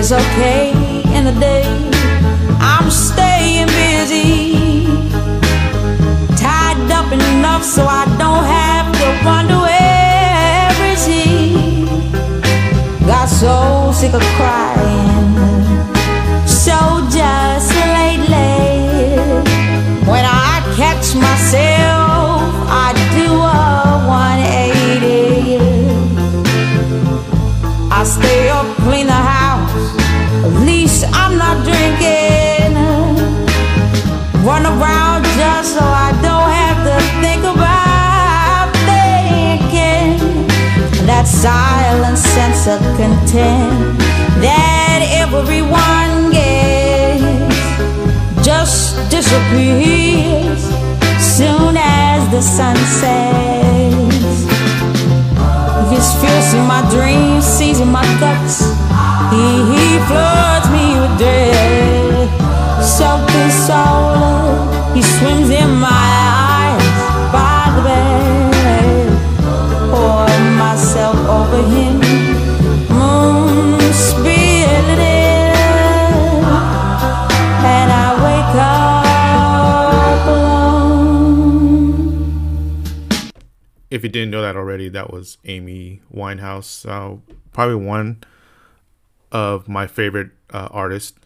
It's okay I'm staying busy, tied up enough so I don't have to wonder where is he. Got so sick of crying, sense of content that everyone gets just disappears soon as the sun sets. His fierce in my dreams, seizing my guts. He, he floods me with dread. Something soul, he swims in my eyes by the bed. Pour myself over him, if you didn't know that already, that was Amy Winehouse. Probably one of my favorite uh, artists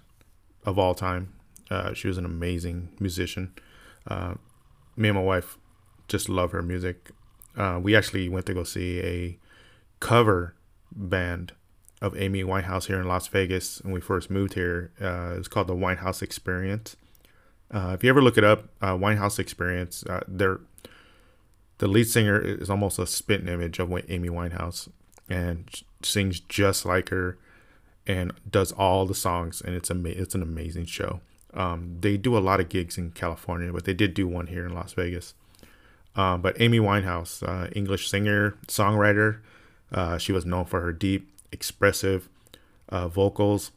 of all time. Uh, she was an amazing musician. Uh, me and my wife just love her music. Uh, we actually went to go see a cover band of Amy Winehouse here in Las Vegas when we first moved here. Uh, it's called the Winehouse Experience. If you ever look it up, Winehouse Experience, they're the lead singer is almost a spitting image of Amy Winehouse and sings just like her and does all the songs and it's ama- it's an amazing show. Um, they do a lot of gigs in California, but they did do one here in Las Vegas. Um, but Amy Winehouse, uh, English singer, songwriter, uh, she was known for her deep, expressive uh, vocals,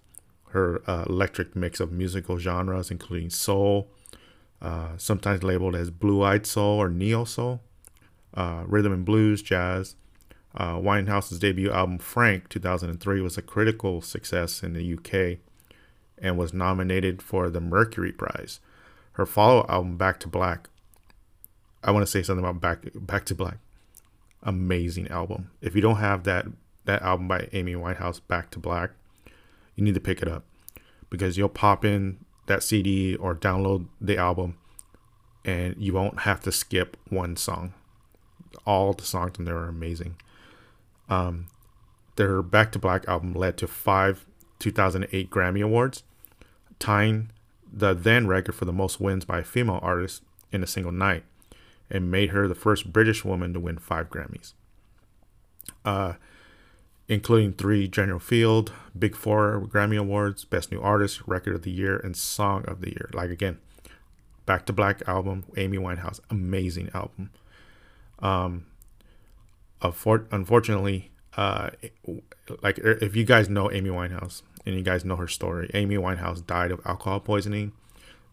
her uh, electric mix of musical genres, including soul, uh, sometimes labeled as blue-eyed soul or neo soul, uh, rhythm and blues, jazz. Uh, Winehouse's debut album Frank 2003 was a critical success in the UK and was nominated for the Mercury Prize. Her follow-up album Back to Black. I want to say something about Back Back to Black. Amazing album. If you don't have that that album by Amy Winehouse Back to Black, you need to pick it up because you'll pop in that CD or download the album and you won't have to skip one song all the songs on there are amazing. Um, their Back to Black album led to five 2008 Grammy Awards, tying the then record for the most wins by a female artist in a single night, and made her the first British woman to win five Grammys, uh, including three General Field, Big Four Grammy Awards, Best New Artist, Record of the Year, and Song of the Year. Like again, Back to Black album, Amy Winehouse, amazing album um unfortunately uh like if you guys know amy winehouse and you guys know her story amy winehouse died of alcohol poisoning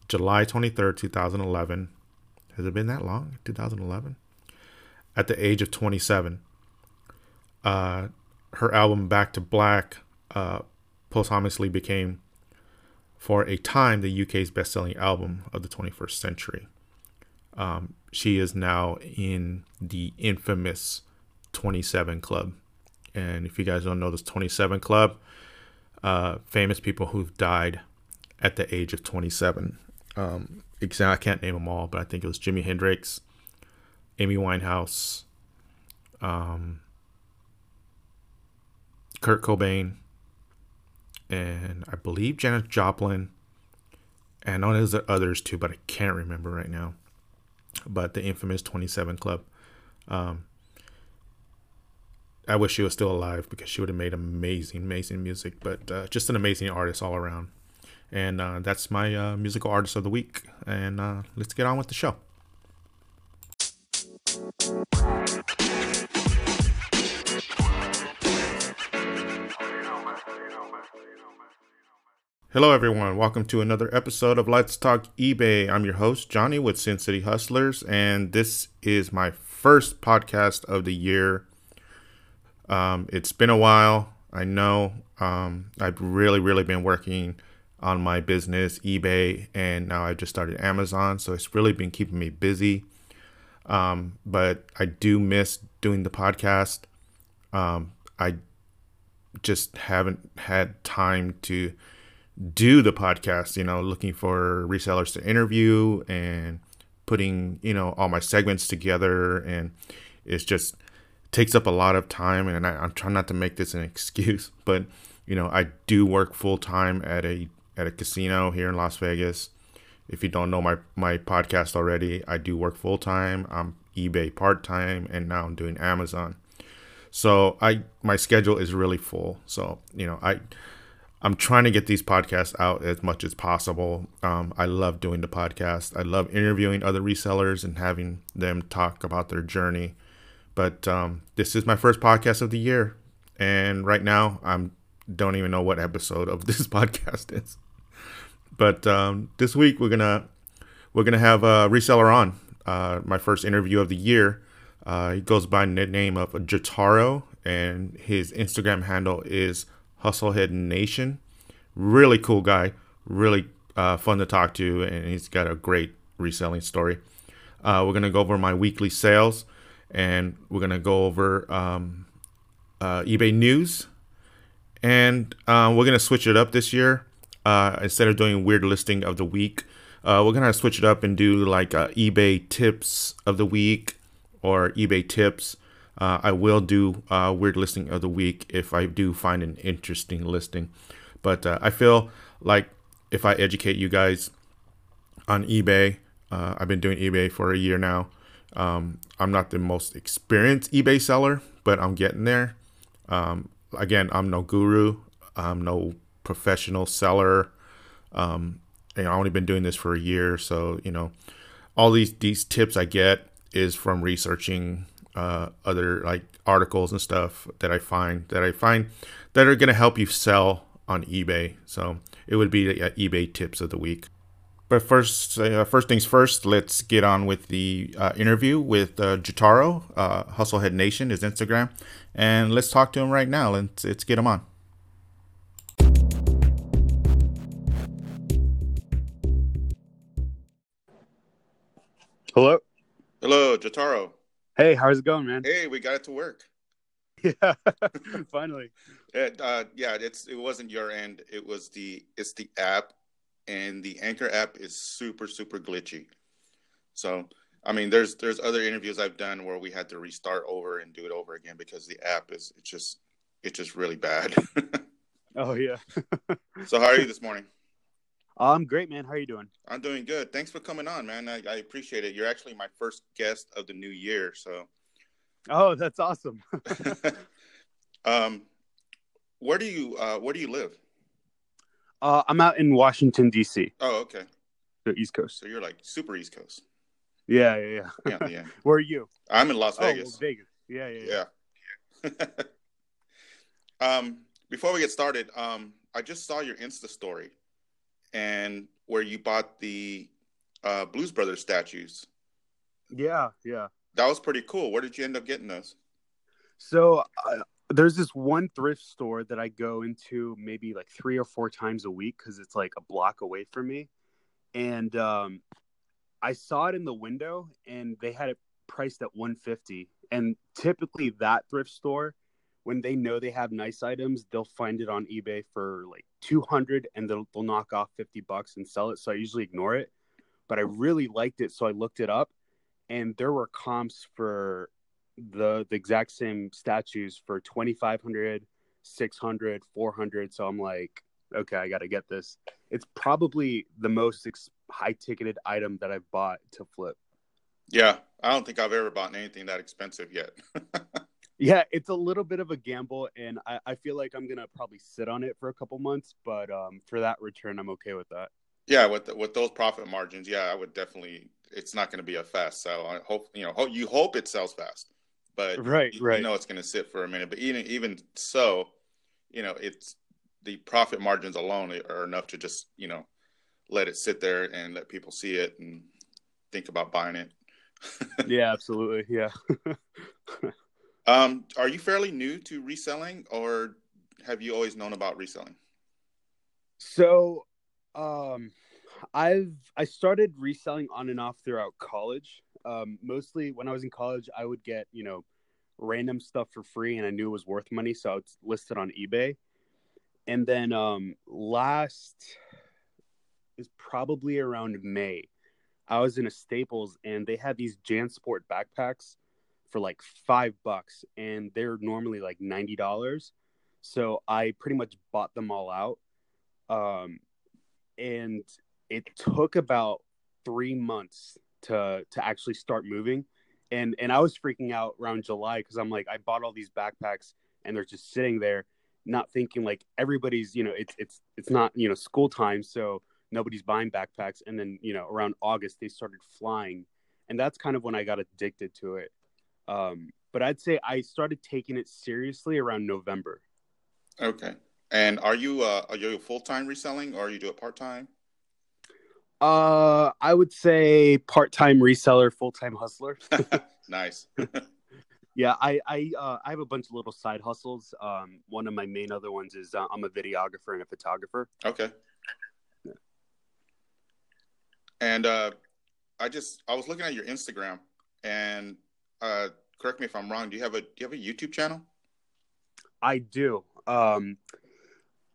july 23rd 2011 has it been that long? 2011 at the age of 27 uh her album back to black uh posthumously became for a time the uk's best-selling album of the 21st century um, she is now in the infamous 27 Club. And if you guys don't know this 27 Club, uh, famous people who've died at the age of 27. Um, I can't name them all, but I think it was Jimi Hendrix, Amy Winehouse, um, Kurt Cobain, and I believe Janis Joplin. And I know there's others too, but I can't remember right now but the infamous 27 Club. Um, I wish she was still alive because she would have made amazing, amazing music, but uh, just an amazing artist all around. And uh, that's my uh, musical artist of the week. And uh, let's get on with the show. Hello, everyone. Welcome to another episode of Let's Talk eBay. I'm your host, Johnny with Sin City Hustlers, and this is my first podcast of the year. Um, it's been a while. I know um, I've really, really been working on my business, eBay, and now I just started Amazon. So it's really been keeping me busy. Um, but I do miss doing the podcast. Um, I just haven't had time to do the podcast, you know, looking for resellers to interview and putting, you know, all my segments together. And it's just takes up a lot of time. And I, I'm trying not to make this an excuse, but, you know, I do work full time at a, at a casino here in Las Vegas. If you don't know my, my podcast already, I do work full time. I'm eBay part time and now I'm doing Amazon. So I, my schedule is really full. So, you know, I, I'm trying to get these podcasts out as much as possible. Um, I love doing the podcast. I love interviewing other resellers and having them talk about their journey. But um, this is my first podcast of the year, and right now I'm don't even know what episode of this podcast is. But um, this week we're gonna we're gonna have a reseller on. Uh, my first interview of the year. Uh, he goes by the name of Jotaro, and his Instagram handle is Hustlehead Nation. Really cool guy, really uh, fun to talk to, and he's got a great reselling story. Uh, we're gonna go over my weekly sales, and we're gonna go over um, uh, eBay news, and uh, we're gonna switch it up this year. Uh, instead of doing weird listing of the week, uh, we're gonna switch it up and do like eBay tips of the week or eBay tips uh, I will do uh, weird listing of the week if I do find an interesting listing. But uh, I feel like if I educate you guys on eBay, uh, I've been doing eBay for a year now. Um, I'm not the most experienced eBay seller, but I'm getting there. Um, again, I'm no guru. I'm no professional seller. Um, I've only been doing this for a year, so you know, all these these tips I get is from researching uh, other like articles and stuff that I find that I find that are going to help you sell on eBay. So it would be uh, eBay tips of the week. But first, uh, first things first, let's get on with the uh, interview with uh, Jotaro, uh, Hustlehead Nation, his Instagram, and let's talk to him right now. Let's let's get him on. Hello. Hello, Jotaro. Hey, how's it going, man? Hey, we got it to work. Yeah, finally. It, uh, yeah, it's it wasn't your end. It was the it's the app, and the Anchor app is super super glitchy. So I mean, there's there's other interviews I've done where we had to restart over and do it over again because the app is it's just it's just really bad. oh yeah. so how are you this morning? I'm great, man. How are you doing? I'm doing good. Thanks for coming on, man. I, I appreciate it. You're actually my first guest of the new year, so. Oh, that's awesome. um, where do you uh, where do you live? Uh, I'm out in Washington D.C. Oh, okay. The East Coast. So you're like super East Coast. Yeah, yeah, yeah. yeah, yeah. Where are you? I'm in Las oh, Vegas. Well, Vegas. Yeah, yeah, yeah. yeah. um, before we get started, um, I just saw your Insta story and where you bought the uh, Blues Brothers statues. Yeah, yeah. That was pretty cool. Where did you end up getting those? So uh, there's this one thrift store that I go into maybe like three or four times a week because it's like a block away from me, and um, I saw it in the window and they had it priced at 150. And typically that thrift store when they know they have nice items, they'll find it on eBay for like 200 and they'll, they'll knock off 50 bucks and sell it. So I usually ignore it, but I really liked it. So I looked it up and there were comps for the, the exact same statues for 2,500, 600, 400. So I'm like, okay, I got to get this. It's probably the most ex- high ticketed item that I've bought to flip. Yeah. I don't think I've ever bought anything that expensive yet. Yeah, it's a little bit of a gamble, and I, I feel like I'm gonna probably sit on it for a couple months, but um, for that return, I'm okay with that. Yeah, with with those profit margins, yeah, I would definitely. It's not going to be a fast sell. I hope you know. Hope, you hope it sells fast, but right, you, right. You know it's going to sit for a minute. But even even so, you know, it's the profit margins alone are enough to just you know let it sit there and let people see it and think about buying it. yeah, absolutely. Yeah. um, are you fairly new to reselling, or have you always known about reselling? So, um, I've I started reselling on and off throughout college. Um, mostly when I was in college, I would get you know random stuff for free, and I knew it was worth money, so it's listed on eBay. And then um, last is probably around May. I was in a Staples and they had these JanSport backpacks for like five bucks, and they're normally like ninety dollars. So I pretty much bought them all out. Um, and it took about three months to to actually start moving. And and I was freaking out around July because I'm like, I bought all these backpacks and they're just sitting there, not thinking like everybody's, you know, it's it's it's not, you know, school time. So nobody's buying backpacks and then you know around august they started flying and that's kind of when i got addicted to it um, but i'd say i started taking it seriously around november. Okay. And are you uh are you full-time reselling or you do it part-time? Uh i would say part-time reseller full-time hustler. Nice. Yeah i i uh, i have a bunch of little side hustles. Um one of my main other ones is uh, i'm a videographer and a photographer. Okay. And uh, I just I was looking at your Instagram, and uh, correct me if I'm wrong. Do you have a do you have a YouTube channel? I do. Um,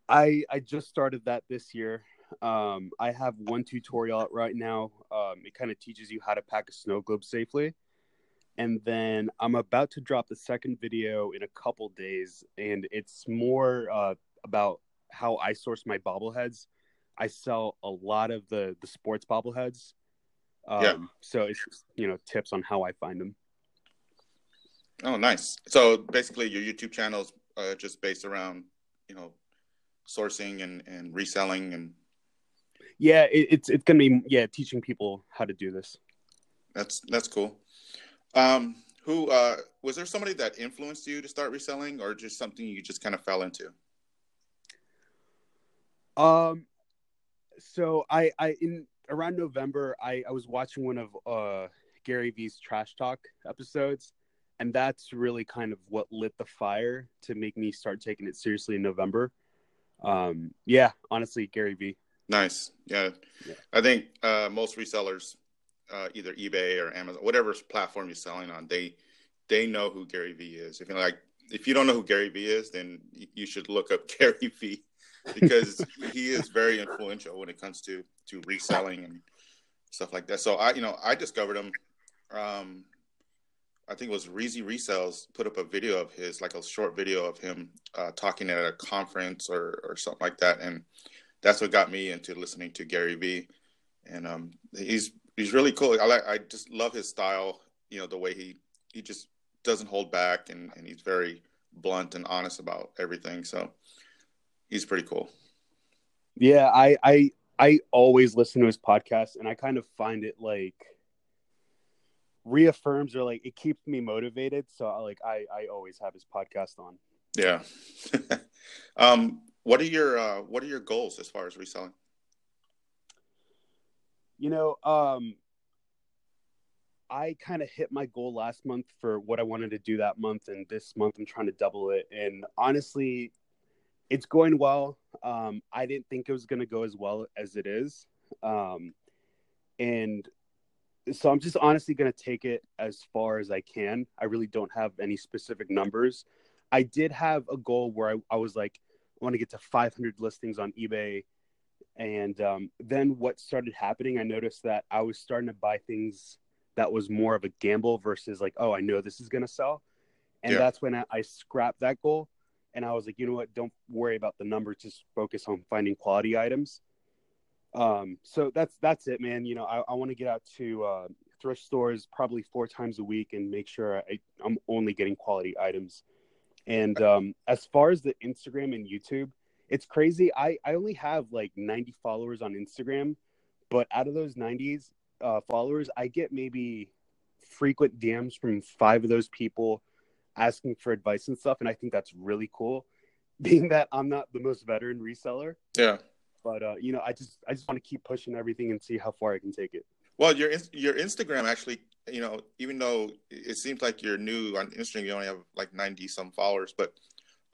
I I just started that this year. Um, I have one tutorial out right now. Um, it kind of teaches you how to pack a snow globe safely. And then I'm about to drop the second video in a couple days, and it's more uh, about how I source my bobbleheads I sell a lot of the the sports bobbleheads. Um, yeah. So it's just, you know tips on how I find them. Oh, nice. So basically, your YouTube channel is uh, just based around you know sourcing and and reselling and. Yeah, it, it's it's gonna be yeah teaching people how to do this. That's that's cool. Um, who uh, was there somebody that influenced you to start reselling, or just something you just kind of fell into? Um, so I I in around November I I was watching one of uh Gary Vee's Trash Talk episodes and that's really kind of what lit the fire to make me start taking it seriously in November. Um yeah, honestly Gary Vee. Nice. Yeah. yeah. I think uh most resellers uh either eBay or Amazon whatever platform you're selling on they they know who Gary Vee is. If you like if you don't know who Gary Vee is, then you should look up Gary Vee because he is very influential when it comes to to reselling and stuff like that. So I, you know, I discovered him. Um, I think it was Reezy Resells put up a video of his, like a short video of him uh, talking at a conference or or something like that, and that's what got me into listening to Gary Vee. And um, he's he's really cool. I like I just love his style. You know, the way he he just doesn't hold back, and and he's very blunt and honest about everything. So he's pretty cool. Yeah, I I I always listen to his podcast, and I kind of find it like reaffirms or like it keeps me motivated. So like I I always have his podcast on. Yeah. um. What are your uh, What are your goals as far as reselling? You know, um, I kind of hit my goal last month for what I wanted to do that month, and this month I'm trying to double it. And honestly, it's going well. Um, I didn't think it was going to go as well as it is. Um, and so I'm just honestly going to take it as far as I can. I really don't have any specific numbers. I did have a goal where I, I was like, I want to get to 500 listings on eBay. And um, then what started happening, I noticed that I was starting to buy things that was more of a gamble versus like, oh, I know this is going to sell. And yeah. that's when I, I scrapped that goal and I was like, you know what? Don't worry about the numbers. Just focus on finding quality items. Um, so that's that's it, man. You know, I, I want to get out to uh, thrift stores probably four times a week and make sure I, I'm only getting quality items. And um, as far as the Instagram and YouTube, it's crazy. I, I only have like 90 followers on Instagram, but out of those 90s uh, followers, I get maybe frequent DMs from five of those people asking for advice and stuff. And I think that's really cool, being that I'm not the most veteran reseller. Yeah. But uh, you know, I just I just want to keep pushing everything and see how far I can take it. Well, your your Instagram actually, you know, even though it seems like you're new on Instagram, you only have like ninety some followers, but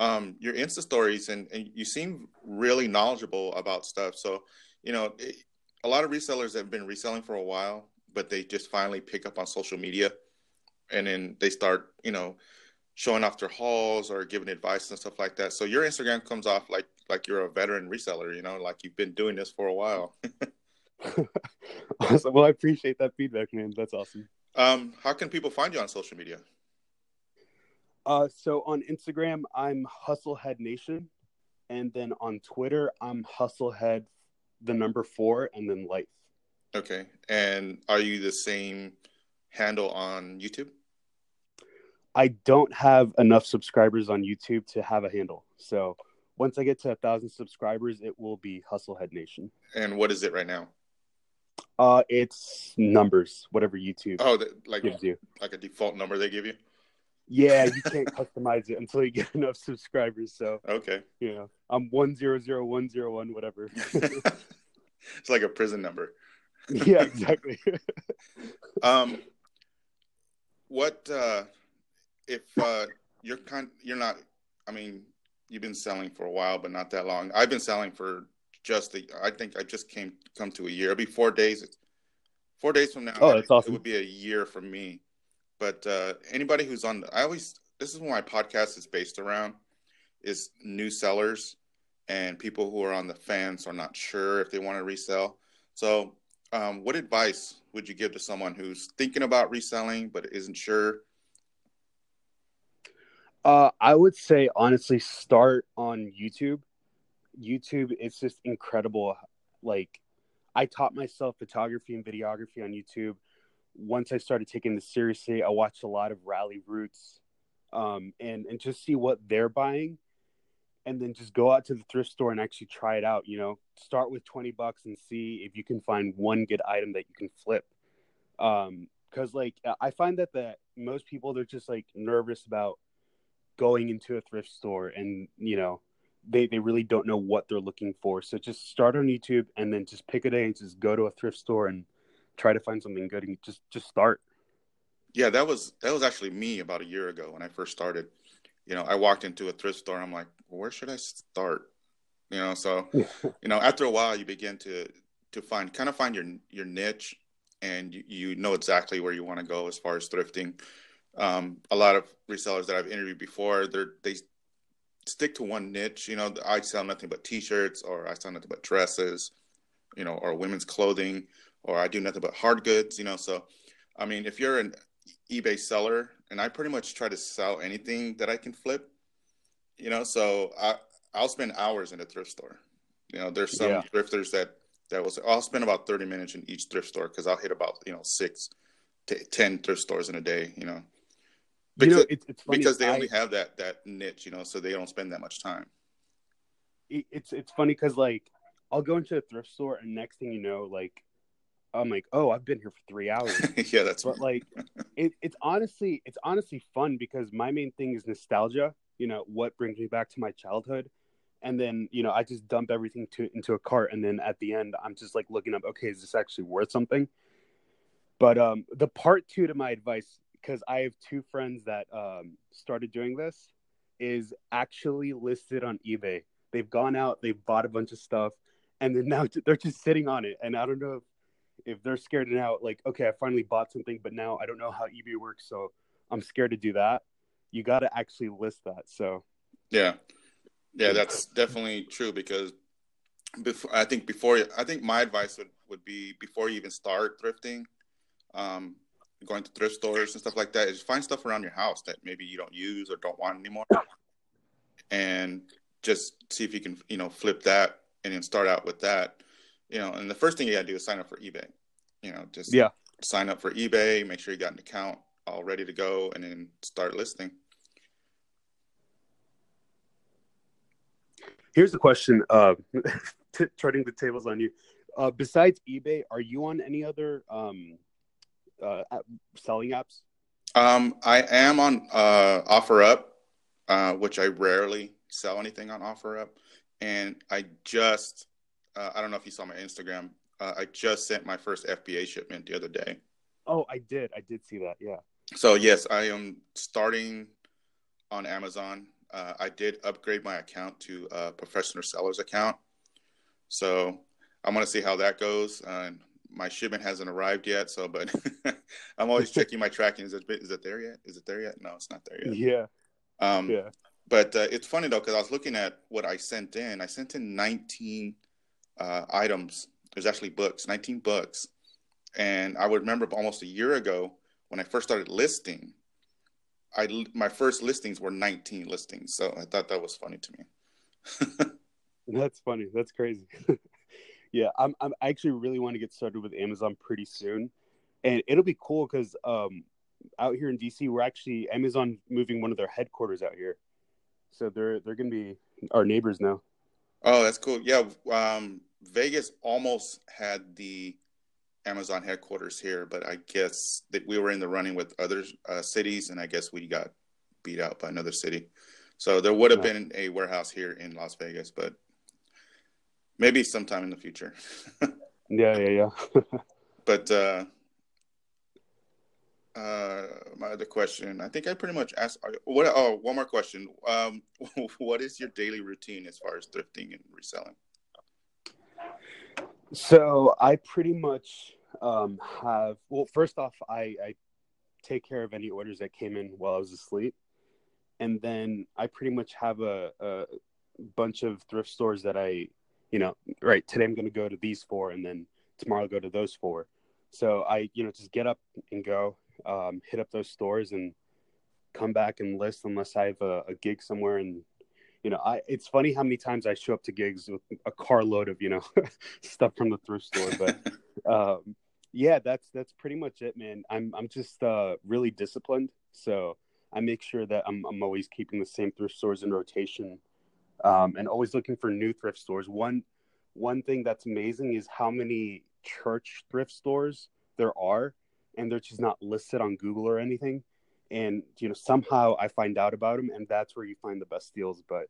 um, your Insta stories and, and you seem really knowledgeable about stuff. So, you know, it, a lot of resellers have been reselling for a while, but they just finally pick up on social media, and then they start, you know, showing off their hauls or giving advice and stuff like that. So your Instagram comes off like like you're a veteran reseller, you know, like you've been doing this for a while. awesome. Well, I appreciate that feedback, man. That's awesome. Um, how can people find you on social media? Uh, so on Instagram, I'm Hustlehead Nation, and then on Twitter, I'm Hustlehead, the number four, and then life. Okay, and are you the same handle on YouTube? I don't have enough subscribers on YouTube to have a handle. So once I get to a thousand subscribers, it will be Hustlehead Nation. And what is it right now? Uh, it's numbers, whatever YouTube Oh, the, like gives you. like a default number they give you. Yeah, you can't customize it until you get enough subscribers. So Okay, you know, I'm one zero zero one zero one whatever. it's like a prison number. yeah, exactly. Um, what uh, if uh, you're kind? You're not. I mean, you've been selling for a while, but not that long. I've been selling for just. A, I think I just came come to a year. It'll be four days. Four days from now. Oh, that's awesome. It would be a year for me. But uh, anybody who's on, I always. This is what my podcast is based around, is new sellers and people who are on the fence or not sure if they want to resell. So, um, what advice would you give to someone who's thinking about reselling but isn't sure? Uh, I would say honestly, start on YouTube. YouTube, it's just incredible. Like, I taught myself photography and videography on YouTube. Once I started taking this seriously, I watched a lot of Ralli Roots, um, and and just see what they're buying, and then just go out to the thrift store and actually try it out. You know, start with twenty bucks and see if you can find one good item that you can flip. Um, because like I find that that most people they're just like nervous about going into a thrift store and you know they, they really don't know what they're looking for so just start on youtube and then just pick a day and just go to a thrift store and try to find something good and just just start Yeah, that was that was actually me about a year ago when I first started. You know, I walked into a thrift store. I'm like, well, where should I start? You know, so you know, after a while, you begin to to find kind of find your your niche, and you, you know exactly where you want to go as far as thrifting. Um, a lot of resellers that I've interviewed before, they're they stick to one niche. You know, I sell nothing but T-shirts, or I sell nothing but dresses, you know, or women's clothing, or I do nothing but hard goods. You know, so I mean, if you're an eBay seller, and I pretty much try to sell anything that I can flip, you know, so I I'll spend hours in a thrift store. You know, there's some Yeah. thrifters that that was I'll spend about 30 minutes in each thrift store because I'll hit about you know six to ten thrift stores in a day. You know, you know because, it's, because they I- only have that that niche. You know, so they don't spend that much time. it- it's it's funny because like I'll go into a thrift store and next thing you know, like I'm like, oh, I've been here for three hours. yeah, that's but like it, it's honestly it's honestly fun because my main thing is nostalgia. You know what brings me back to my childhood, and then you know I just dump everything to into a cart, and then at the end I'm just like looking up, okay, is this actually worth something? But um, the part two to my advice, because I have two friends that um, started doing this, is actually listed on eBay. They've gone out, they've bought a bunch of stuff, and then now they're just sitting on it. And I don't know if, if they're scared now, like, okay, I finally bought something, but now I don't know how eBay works, so I'm scared to do that. You got to actually list that. So Yeah, yeah, that's definitely true because before I think before I think my advice would would be before you even start thrifting, um, going to thrift stores and stuff like that is find stuff around your house that maybe you don't use or don't want anymore, and just see if you can you know flip that and then start out with that, you know. And the first thing you gotta do is sign up for eBay, you know, just Yeah. sign up for eBay, make sure you got an account all ready to go, and then start listing. Here's the question: uh, t- turning the tables on you. Uh, besides eBay, are you on any other um, uh, selling apps? Um, I am on uh, OfferUp, uh, which I rarely sell anything on OfferUp, and I just uh, I don't know if you saw my Instagram. Uh, I just sent my first FBA shipment the other day. Oh, I did. I did see that. Yeah. So yes, I am starting on Amazon. Uh, I did upgrade my account to a professional seller's account. So I'm gonna see how that goes. My shipment hasn't arrived yet, so but I'm always checking my tracking. Is it is it there yet? Is it there yet? No, it's not there yet. Yeah. Um, Yeah. But uh, it's funny though because I was looking at what I sent in. I sent in 19 uh, items. There's actually books, 19 books, and I would remember almost a year ago when I first started listing. I my first listings were 19 listings, so I thought that was funny to me. That's funny. That's crazy. yeah, I'm, I'm I actually really want to get started with Amazon pretty soon, and it'll be cool because um, out here in DC, we're actually Amazon moving one of their headquarters out here, so they're they're gonna be our neighbors now. Oh, that's cool. Yeah, um, Vegas almost had the Amazon headquarters here, but I guess that we were in the running with other uh, cities, and I guess we got beat out by another city. So there would have been a warehouse here in Las Vegas, but maybe sometime in the future. Yeah, yeah, yeah. but uh, uh, my other question, I think I pretty much asked. What? Oh, one more question. Um, what is your daily routine as far as thrifting and reselling? So I pretty much um, have. Well, first off, I, I take care of any orders that came in while I was asleep, and then I pretty much have a, a bunch of thrift stores that I, you know, right today I'm going to go to these four, and then tomorrow I'll go to those four. So I, you know, just get up and go, um, hit up those stores, and come back and list unless I have a, a gig somewhere and you know, I it's funny how many times I show up to gigs with a carload of you know stuff from the thrift store, but um, yeah, that's that's pretty much it, man. I'm I'm just uh, really disciplined, so I make sure that I'm I'm always keeping the same thrift stores in rotation, um, and always looking for new thrift stores. One one thing that's amazing is how many church thrift stores there are, and they're just not listed on Google or anything and you know somehow i find out about them and that's where you find the best deals but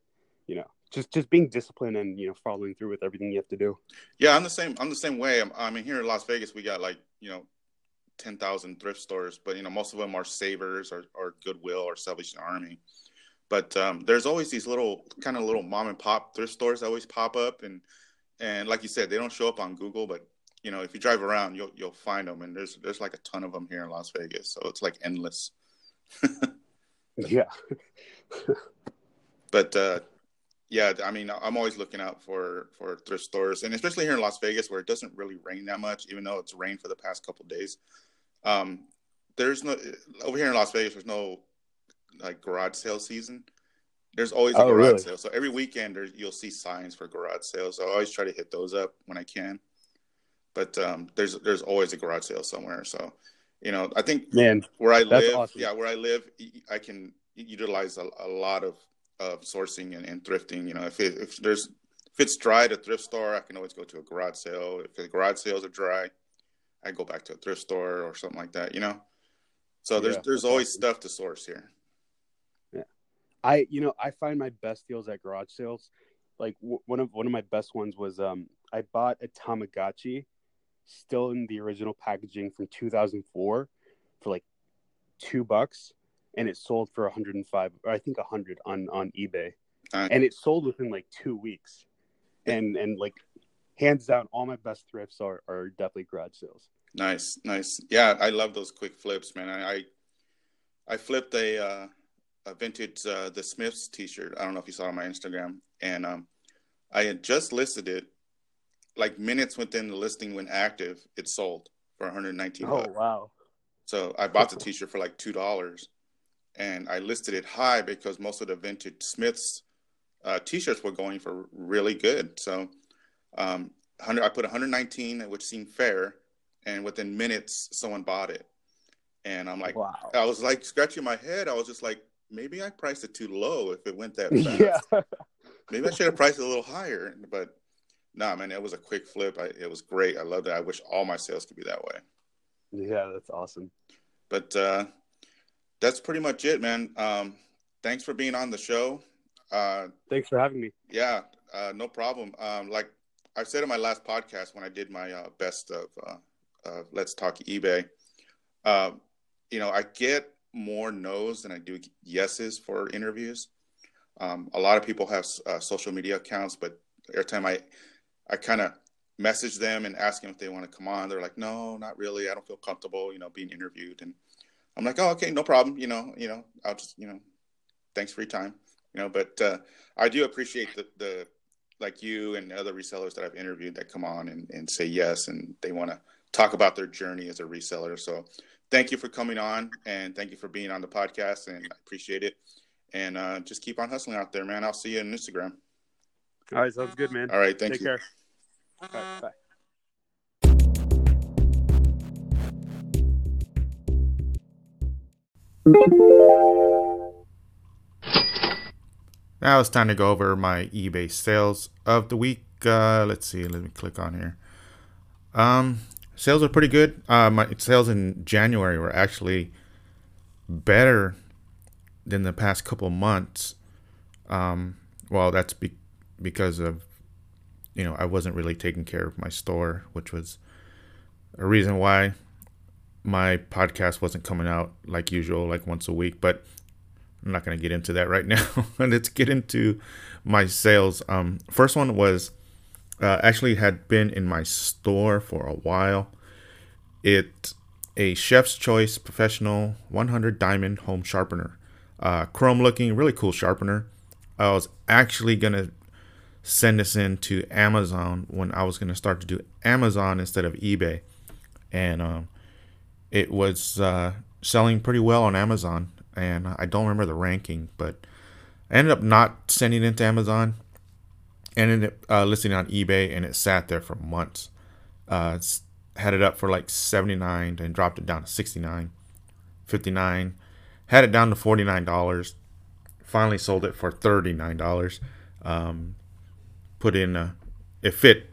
you know just just being disciplined and you know following through with everything you have to do Yeah, I'm the same. I'm the same way. I'm, I mean, here in Las Vegas, we got like you know, ten thousand thrift stores, but you know, most of them are Savers or, or Goodwill or Salvation Army. But um, there's always these little kind of little mom and pop thrift stores that always pop up, and and like you said, they don't show up on Google, but you know, if you drive around, you'll you'll find them, and there's there's like a ton of them here in Las Vegas, so it's like endless. yeah but uh, yeah, I mean, I'm always looking out for for thrift stores, and especially here in Las Vegas, where it doesn't really rain that much, even though it's rained for the past couple of days. Um, there's no over here in Las Vegas. There's no like garage sale season. There's always a Oh, garage really? sale, so every weekend you'll see signs for garage sales. So I always try to hit those up when I can. But um, there's there's always a garage sale somewhere. So you know, I think man where I live, awesome. yeah, where I live, I can utilize a, a lot of, of sourcing and, and thrifting. You know, if it, if there's if it's dry at a thrift store, I can always go to a garage sale. If the garage sales are dry, I go back to a thrift store or something like that. You know, so there's Yeah, there's always stuff to source here. I you know i find my best deals at garage sales like w- one of one of my best ones was um i bought a tamagotchi still in the original packaging from 2004 for like two bucks and it sold for 105 or i think 100 on on ebay Uh, and it sold within like two weeks and and like hands down all my best thrifts are are definitely garage sales Nice, nice. Yeah, I love those quick flips, man. I I, I flipped a uh, a vintage uh, the Smiths T-shirt. I don't know if you saw on my Instagram, and um, I had just listed it. Like minutes within the listing went active, it sold for 119 oh wow So I bought the T-shirt for like two dollars, and I listed it high because most of the vintage Smiths uh, T-shirts were going for really good. So um, 100, I put 119, which seemed fair, and within minutes, someone bought it. And I'm like, Wow. I was like scratching my head. I was just like, maybe I priced it too low if it went that fast. Yeah. Maybe I should have priced it a little higher. But nah, man, it was a quick flip. I, it was great. I loved it. I wish all my sales could be that way. Yeah, that's awesome. But uh, that's pretty much it, man. Um, thanks for being on the show. Uh, Thanks for having me. yeah, uh, no problem. Um, like I said in my last podcast when I did my uh, best of uh, uh, Let's Talk eBay, uh, you know, I get more no's than I do yeses for interviews. Um, a lot of people have uh, social media accounts, but every time I, I kind of message them and ask them if they want to come on, they're like, no, not really. I don't feel comfortable, you know, being interviewed. And I'm like, oh, okay, no problem. You know, you know, I'll just, you know, thanks for your time. You know, but uh, I do appreciate the, the like you and other resellers that I've interviewed that come on and, and say yes and they want to talk about their journey as a reseller. So thank you for coming on and thank you for being on the podcast and I appreciate it. And uh, just keep on hustling out there, man. I'll see you on Instagram. All right, sounds good, man. All right, thank Take you. care. All right, bye. Now it's time to go over my eBay sales of the week. Uh, let's see. Let me click on here. Um, sales are pretty good. Uh, my sales in January were actually better than the past couple months. Um, well, that's be- because of you know I wasn't really taking care of my store, which was a reason why my podcast wasn't coming out like usual, like once a week. But I'm not going to get into that right now. Let's get into my sales. Um, first one was uh, actually had been in my store for a while. It a Chef's Choice Professional 100 Diamond Home Sharpener, uh, chrome looking, really cool sharpener. I was actually gonna send this in to Amazon when I was gonna start to do Amazon instead of eBay, and um, it was uh, selling pretty well on Amazon. And I don't remember the ranking, but I ended up not sending it to Amazon. Ended up uh, listing on eBay, and it sat there for months. Uh, had it up for like 79 and dropped it down to 69 59 had it down to $49 finally sold it for $39 um, put in a, it fit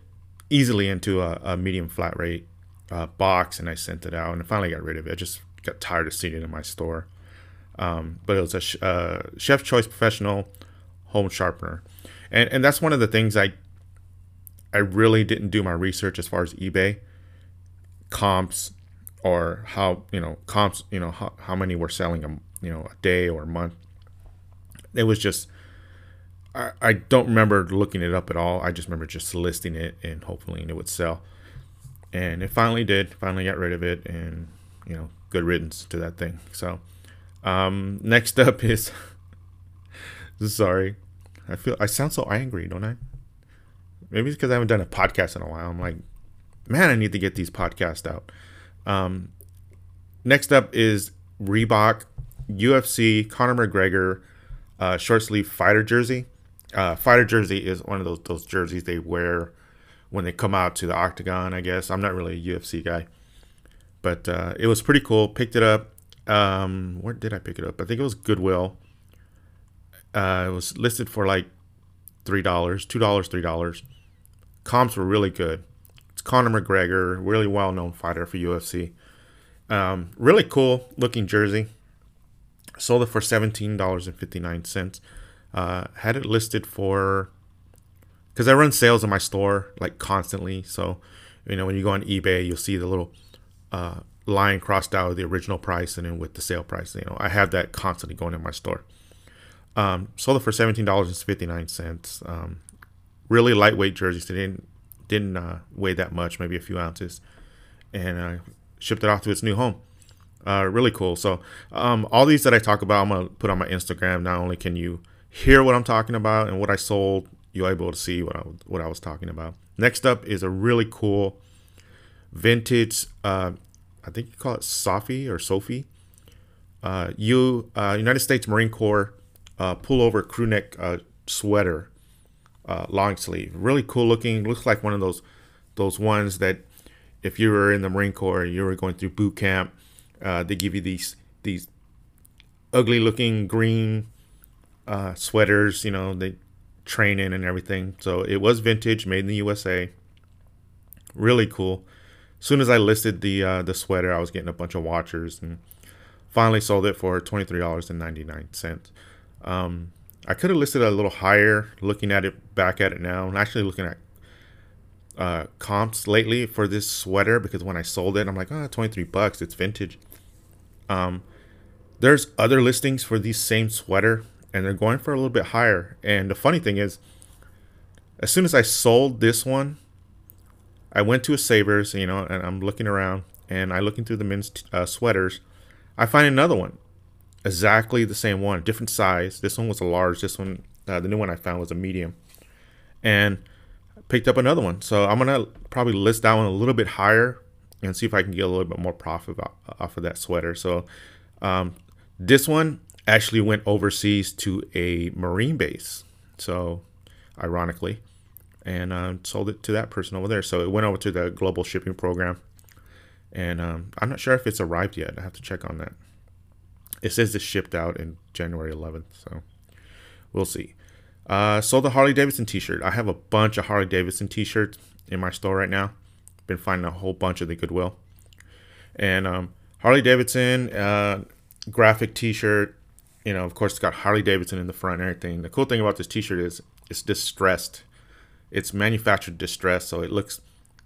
easily into a, a medium flat rate uh, box and i sent it out and I finally got rid of it. I just got tired of seeing it in my store. Um, but it was a sh- uh, chef choice professional home sharpener and, and that's one of the things i i really didn't do my research as far as ebay. Comps or how you know comps you know how, how many were selling a you know a day or a month. It was just I, I don't remember looking it up at all. I just remember just listing it and hopefully it would sell. And it finally did finally got rid of it and you know good riddance to that thing. So um next up is sorry i feel i sound so angry don't i maybe it's because i haven't done a podcast in a while i'm like man, I need to get these podcasts out. Um, next up is Reebok UFC Conor McGregor uh, short sleeve fighter jersey. Uh, fighter jersey is one of those those jerseys they wear when they come out to the octagon. I guess I'm not really a UFC guy, but uh, it was pretty cool. Picked it up. Um, where did I pick it up? I think it was Goodwill. Uh, it was listed for like three dollars, two dollars, three dollars. Comps were really good. It's Conor McGregor, really well known fighter for UFC. Um, really cool looking jersey. Sold it for seventeen dollars and fifty nine cents. Uh, had it listed for because I run sales in my store like constantly. So you know when you go on eBay, you'll see the little uh, line crossed out the original price and then with the sale price. You know I have that constantly going in my store. Um, sold it for seventeen dollars and fifty nine cents. Um, really lightweight jerseys. They didn't didn't uh, weigh that much, maybe a few ounces, and I shipped it off to its new home. Uh, really cool. So um, all these that I talk about, I'm gonna put on my Instagram. Not only can you hear what I'm talking about and what I sold, you're able to see what I what I was talking about. Next up is a really cool vintage. Uh, I think you call it Sophie or Sophie. Uh, you uh, United States Marine Corps uh, pullover crew neck uh, sweater uh, long sleeve. Really cool looking. Looks like one of those those ones that if you were in the Marine Corps, and you were going through boot camp, uh, they give you these these ugly looking green uh, sweaters. You know, they train in and everything. So it was vintage, made in the USA. Really cool. As soon as I listed the uh, the sweater, I was getting a bunch of watchers and finally sold it for twenty three dollars and ninety nine cents. Um, I could have listed a little higher. Looking at it back at it now, I'm actually looking at uh, comps lately for this sweater because when I sold it, I'm like, oh, 23 bucks. It's vintage. Um, there's other listings for these same sweater and they're going for a little bit higher. And the funny thing is, as soon as I sold this one, I went to a Savers, you know, and I'm looking around and I looking through the men's uh, sweaters. I find another one, exactly the same one, different size. This one was a large. This one, uh, the new one I found was a medium, and picked up another one. So I'm gonna probably list that one a little bit higher and see if I can get a little bit more profit off of that sweater. So um, this one actually went overseas to a Marine base. So, ironically, and uh, sold it to that person over there. So it went over to the global shipping program, and um, I'm not sure if it's arrived yet. I have to check on that. It says it's shipped out in January 11th, so we'll see. Uh, sold the Harley Davidson T-shirt. I have a bunch of Harley Davidson T-shirts in my store right now. Been finding a whole bunch of the Goodwill, and um, Harley Davidson uh, graphic T-shirt you know, of course, it's got Harley Davidson in the front and everything. The cool thing about this T-shirt is it's distressed. It's manufactured distressed, so it looks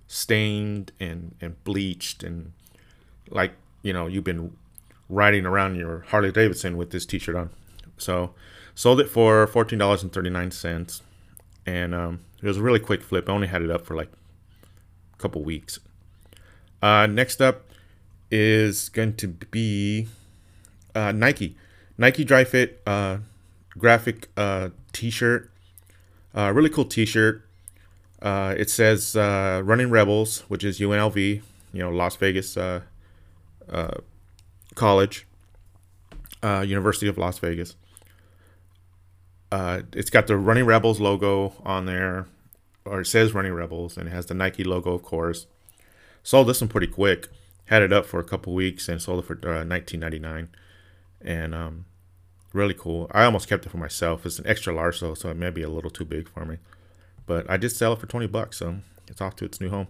stained and and bleached and like you know you've been riding around your Harley Davidson with this T-shirt on. So sold it for fourteen dollars and thirty nine cents, and um, it was a really quick flip. I only had it up for like a couple weeks. Uh, next up is going to be uh, Nike. Nike Dri-FIT uh, graphic uh, T-shirt, uh, really cool T-shirt. Uh, it says "Running Rebels," which is UNLV, you know, Las Vegas College, uh, University of Las Vegas. Uh, it's got the Running Rebels logo on there, or it says Running Rebels, and it has the Nike logo, of course. Sold this one pretty quick. Had it up for a couple weeks and sold it for uh, 19.99 and um, really cool. I almost kept it for myself. It's an extra large, so so it may be a little too big for me, but I did sell it for twenty bucks, so it's off to its new home.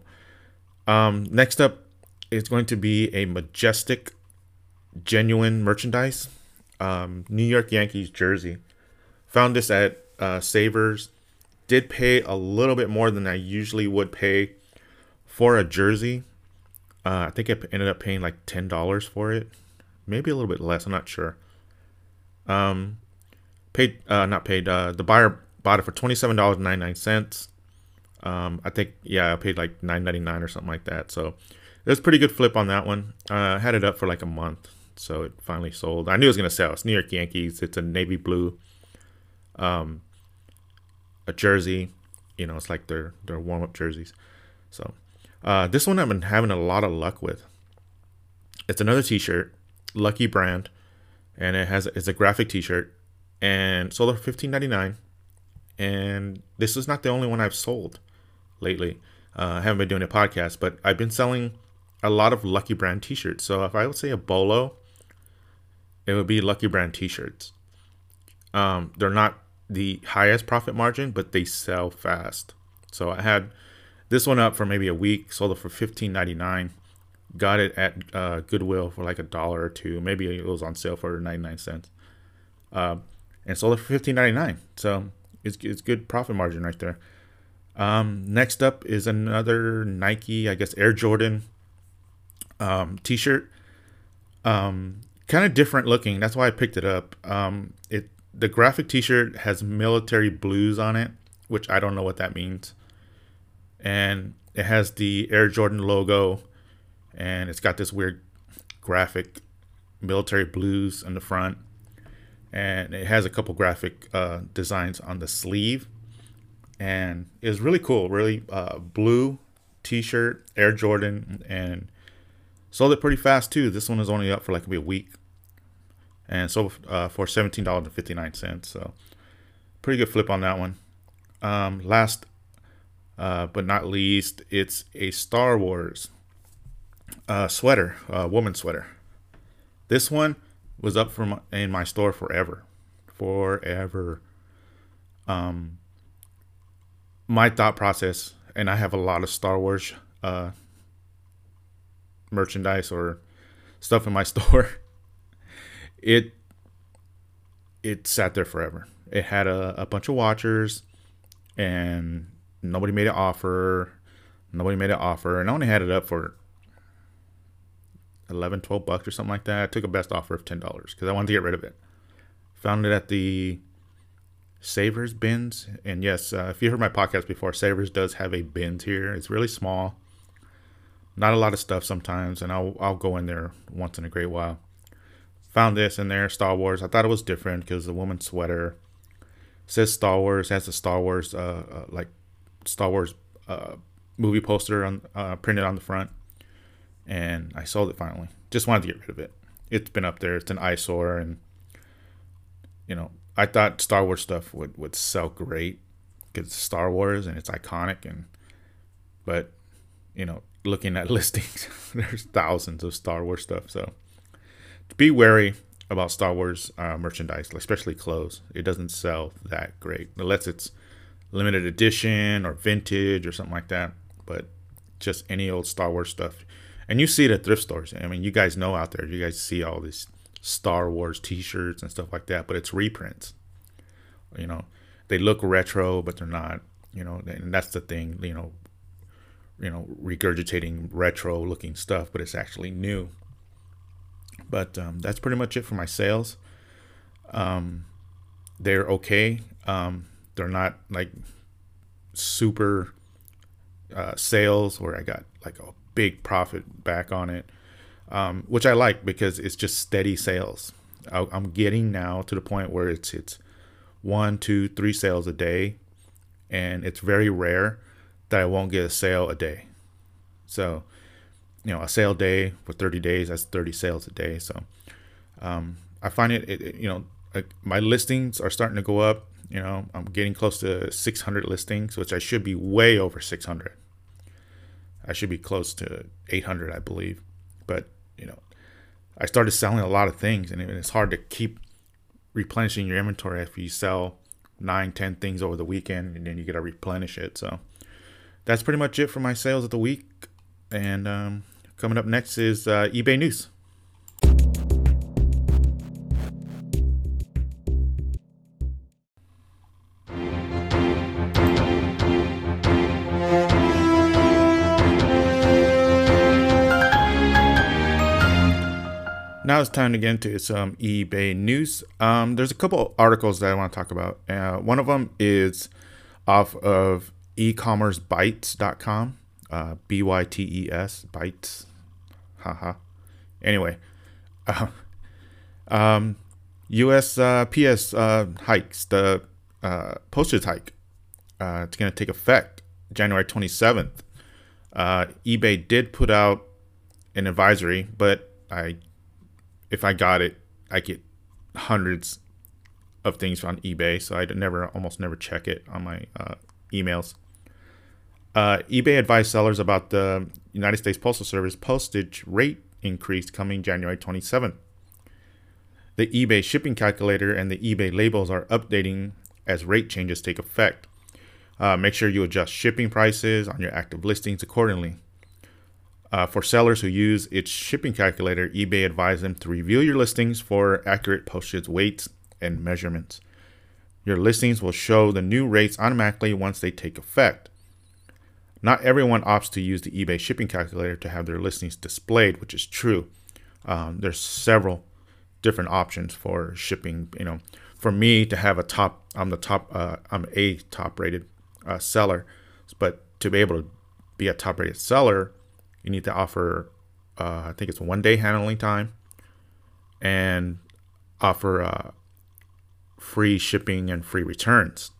Um, next up is going to be a majestic, genuine merchandise, um, New York Yankees jersey. Found this at uh, Savers. Did pay a little bit more than I usually would pay for a jersey. Uh, I think I ended up paying like ten dollars for it maybe a little bit less. I'm not sure. Um, paid, uh, not paid. Uh, the buyer bought it for twenty seven dollars ninety nine cents. Um, I think yeah, I paid like nine ninety nine or something like that. So it was pretty good flip on that one. Uh, had it up for like a month, so it finally sold. I knew it was gonna sell. It's New York Yankees. It's a navy blue. Um, a jersey. You know, it's like their their warm up jerseys. So uh, this one I've been having a lot of luck with. It's another T-shirt. Lucky brand, and it has it's a graphic T-shirt, and sold for fifteen ninety nine. And this is not the only one I've sold lately. Uh, I haven't been doing a podcast, but I've been selling a lot of Lucky Brand T-shirts. So if I would say a bolo, it would be Lucky Brand T-shirts. Um, they're not the highest profit margin, but they sell fast. So I had this one up for maybe a week, sold it for fifteen ninety nine got it at uh, Goodwill for like a dollar or two. Maybe it was on sale for 99 cents. Uh, and sold it for 15.99. So it's, it's good profit margin right there. Um, next up is another Nike, I guess Air Jordan um, t-shirt. Um, kind of different looking. That's why I picked it up. Um, it the graphic t-shirt has military blues on it, which I don't know what that means. And it has the Air Jordan logo and it's got this weird graphic military blues on the front and it has a couple graphic uh, designs on the sleeve and it's really cool really uh, blue t-shirt air jordan and sold it pretty fast too this one is only up for like maybe a week and so uh, for $17.59 so pretty good flip on that one um, last uh, but not least it's a star wars uh, sweater, uh, woman sweater. This one was up from in my store forever, forever. Um, my thought process, and I have a lot of Star Wars uh, merchandise or stuff in my store. It it sat there forever. It had a, a bunch of watchers, and nobody made an offer. Nobody made an offer, and I only had it up for 11, 12 bucks or something like that. I took a best offer of $10 because I wanted to get rid of it. Found it at the Savers bins. And yes, uh, if you heard my podcast before, Savers does have a bins here. It's really small. Not a lot of stuff sometimes, and I'll, I'll go in there once in a great while. Found this in there, Star Wars. I thought it was different because the woman's sweater says Star Wars, has a Star Wars, uh, uh like Star Wars uh, movie poster on uh, printed on the front and I sold it finally. Just wanted to get rid of it. It's been up there. It's an eyesore, and you know, I thought Star Wars stuff would would sell great because it's Star Wars and it's iconic, and but you know, looking at listings, there's thousands of Star Wars stuff. So be wary about Star Wars uh, merchandise, especially clothes. It doesn't sell that great unless it's limited edition or vintage or something like that. But just any old Star Wars stuff and you see it at thrift stores. I mean, you guys know out there, you guys see all these Star Wars T-shirts and stuff like that, but it's reprints. You know, they look retro, but they're not. You know, and that's the thing. You know, you know, regurgitating retro-looking stuff, but it's actually new. But um, that's pretty much it for my sales. Um, they're okay. Um, they're not like super uh, sales where I got like a big profit back on it, um, which I like because it's just steady sales. I, I'm getting now to the point where it's it's one, two, three sales a day, and it's very rare that I won't get a sale a day. So, you know, a sale day for 30 days, that's 30 sales a day. So, um, I find it, it, you know, like my listings are starting to go up. You know, I'm getting close to 600 listings, which I should be way over 600. I should be close to 800, I believe. But, you know, I started selling a lot of things, and it's hard to keep replenishing your inventory if you sell nine, ten things over the weekend, and then you got to replenish it. So that's pretty much it for my sales of the week. And um, coming up next is uh, eBay news. now it's time to get into some eBay news. Um, there's a couple articles that I want to talk about. Uh, one of them is off of ecommercebytes.com, uh, B Y T E S, bytes. Haha. Anyway, uh, um, US uh, PS uh, hikes, the uh, postage hike. Uh, it's going to take effect January 27th. Uh, eBay did put out an advisory, but I if I got it, I get hundreds of things on eBay, so I'd never, almost never check it on my uh, emails. Uh, eBay advised sellers about the United States Postal Service postage rate increase coming January 27th. The eBay shipping calculator and the eBay labels are updating as rate changes take effect. Uh, make sure you adjust shipping prices on your active listings accordingly. Uh, for sellers who use its shipping calculator, eBay advises them to review your listings for accurate postage weights and measurements. Your listings will show the new rates automatically once they take effect. Not everyone opts to use the eBay shipping calculator to have their listings displayed, which is true. Um, there's several different options for shipping. You know, for me to have a top, I'm the top, uh, I'm a top rated uh, seller, but to be able to be a top rated seller, you need to offer, uh, I think it's one day handling time, and offer uh, free shipping and free returns.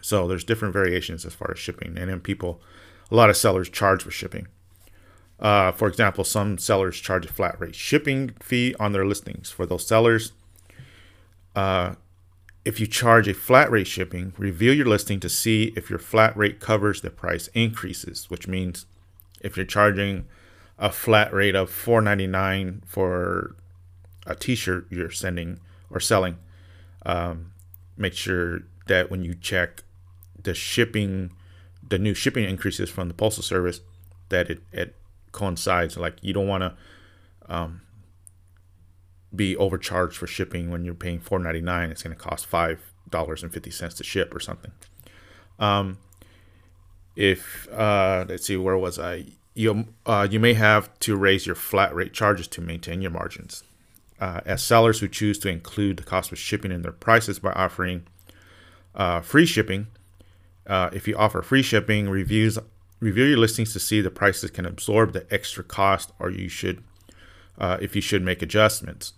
So there's different variations as far as shipping, and then people, a lot of sellers charge for shipping. Uh, for example, some sellers charge a flat rate shipping fee on their listings. For those sellers, uh, if you charge a flat rate shipping, review your listing to see if your flat rate covers the price increases, which means if you're charging a flat rate of $4.99 for a T-shirt you're sending or selling. Um, make sure that when you check the shipping, the new shipping increases from the postal service, that it, it coincides. Like you don't want to um, be overcharged for shipping when you're paying four ninety nine. It's going to cost five dollars and fifty cents to ship or something. Um, if uh, let's see, where was I? You uh, you may have to raise your flat rate charges to maintain your margins. Uh, as sellers who choose to include the cost of shipping in their prices by offering uh, free shipping, uh, if you offer free shipping, reviews review your listings to see the prices can absorb the extra cost, or you should uh, if you should make adjustments.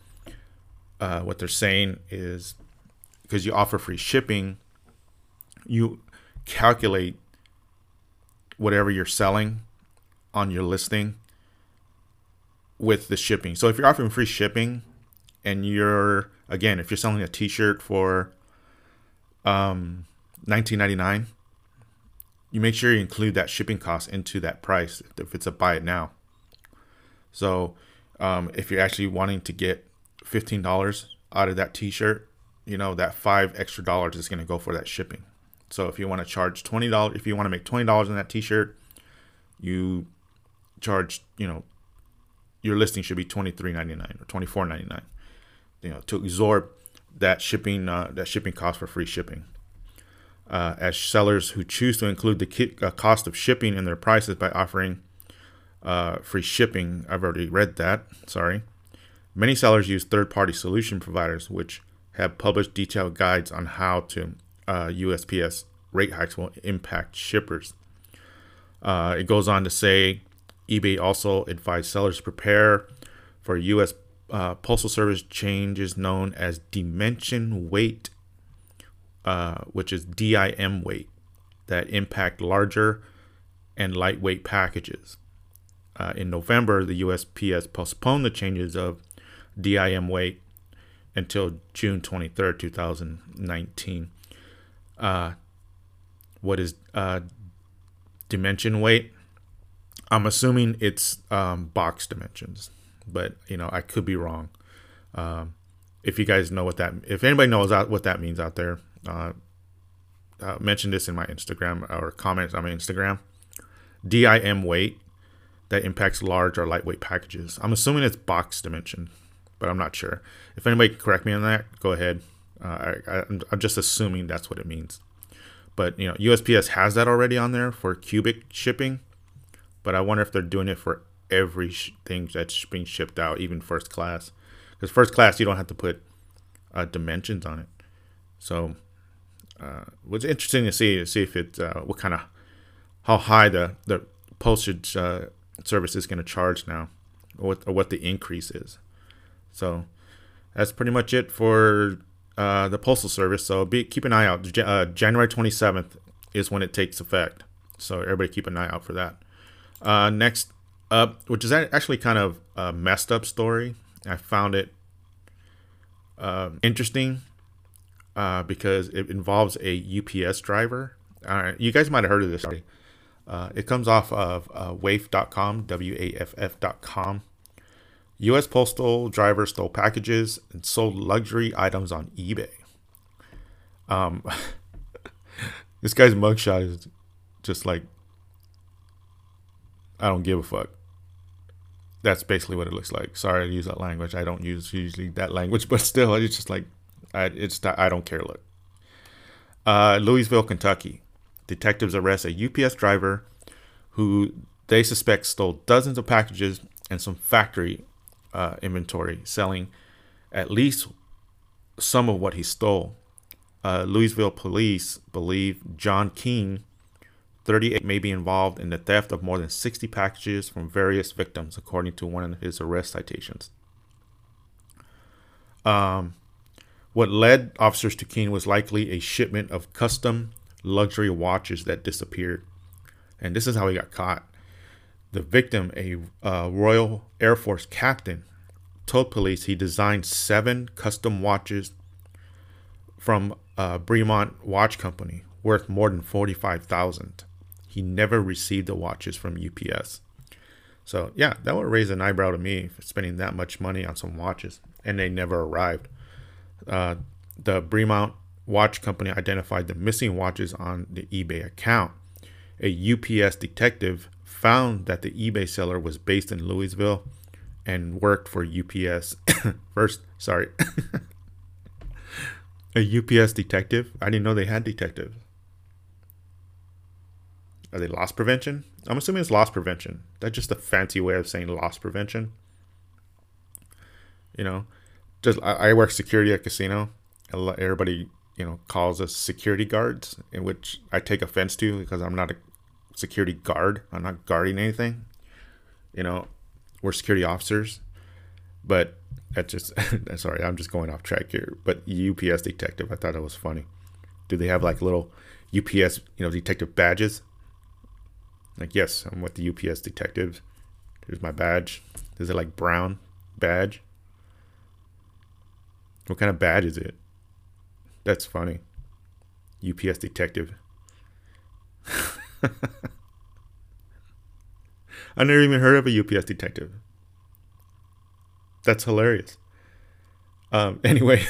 Uh, what they're saying is because you offer free shipping, you calculate whatever you're selling on your listing with the shipping. So if you're offering free shipping and you're again, if you're selling a t-shirt for um 19.99, you make sure you include that shipping cost into that price if it's a buy it now. So um, if you're actually wanting to get $15 out of that t-shirt, you know, that five extra dollars is going to go for that shipping. So if you want to charge $20, if you want to make $20 on that t-shirt, you charge, you know, your listing should be $23.99 or $24.99, you know, to absorb that shipping, uh, that shipping cost for free shipping. Uh, as sellers who choose to include the ki- uh, cost of shipping in their prices by offering uh, free shipping. I've already read that. Sorry. Many sellers use third party solution providers, which have published detailed guides on how to uh, USPS rate hikes will impact shippers. Uh, it goes on to say eBay also advised sellers to prepare for U.S. Uh, Postal Service changes known as dimension weight, uh, which is DIM weight, that impact larger and lightweight packages. Uh, in November, the USPS postponed the changes of DIM weight until June 23rd, 2019. Uh, what is uh, dimension weight? I'm assuming it's um, box dimensions, but you know I could be wrong. Um, if you guys know what that, if anybody knows what that means out there, uh, uh, mention this in my Instagram or comments on my Instagram. DIM weight that impacts large or lightweight packages. I'm assuming it's box dimension, but I'm not sure. If anybody can correct me on that, go ahead. Uh, I, am just assuming that's what it means. But you know, USPS has that already on there for cubic shipping, but I wonder if they're doing it for every sh- that's being shipped out, even first class. Because first class, you don't have to put uh, dimensions on it. So, uh, what's interesting to see see if it uh, what kind of how high the the postage uh, service is going to charge now, or what, or what the increase is. So that's pretty much it for uh, the postal service. So be keep an eye out. Uh, January 27th is when it takes effect. So everybody keep an eye out for that. Uh, next up, which is actually kind of a messed up story. I found it uh, interesting uh, because it involves a UPS driver. you guys might have heard of this already. Uh, it comes off of uh, waff.com, W A F F.com. U.S. postal driver stole packages and sold luxury items on eBay. Um, this guy's mugshot is just like, I don't give a fuck. That's basically what it looks like. Sorry to use that language. I don't use usually that language, but still, it's just like, I, it's I don't care. Look, uh, Louisville, Kentucky. Detectives arrest a UPS driver who they suspect stole dozens of packages and some factory uh, inventory, selling at least some of what he stole. Uh, Louisville police believe John King, 38, may be involved in the theft of more than 60 packages from various victims, according to one of his arrest citations. Um, what led officers to King was likely a shipment of custom luxury watches that disappeared. And this is how he got caught. The victim, a uh, Royal Air Force captain, told police he designed seven custom watches from uh, Bremont Watch Company worth more than 45000 He never received the watches from UPS. So yeah, that would raise an eyebrow to me for spending that much money on some watches, and they never arrived. Uh, the Bremont Watch Company identified the missing watches on the eBay account. A UPS detective found that the eBay seller was based in Louisville and worked for UPS. First, sorry. a UPS detective? I didn't know they had detectives. Are they loss prevention? I'm assuming it's loss prevention. That's just a fancy way of saying loss prevention. You know, just I, I work security at casino. Everybody, you know, calls us security guards, in which I take offense to because I'm not a security guard. I'm not guarding anything. You know, we're security officers. But that's just sorry, I'm just going off track here. But UPS detective, I thought that was funny. Do they have like little UPS, you know, detective badges? Like, yes, I'm with the UPS detectives. Here's my badge. Is it like brown badge? What kind of badge is it? That's funny. UPS detective. I never even heard of a UPS detective. That's hilarious. Um, anyway,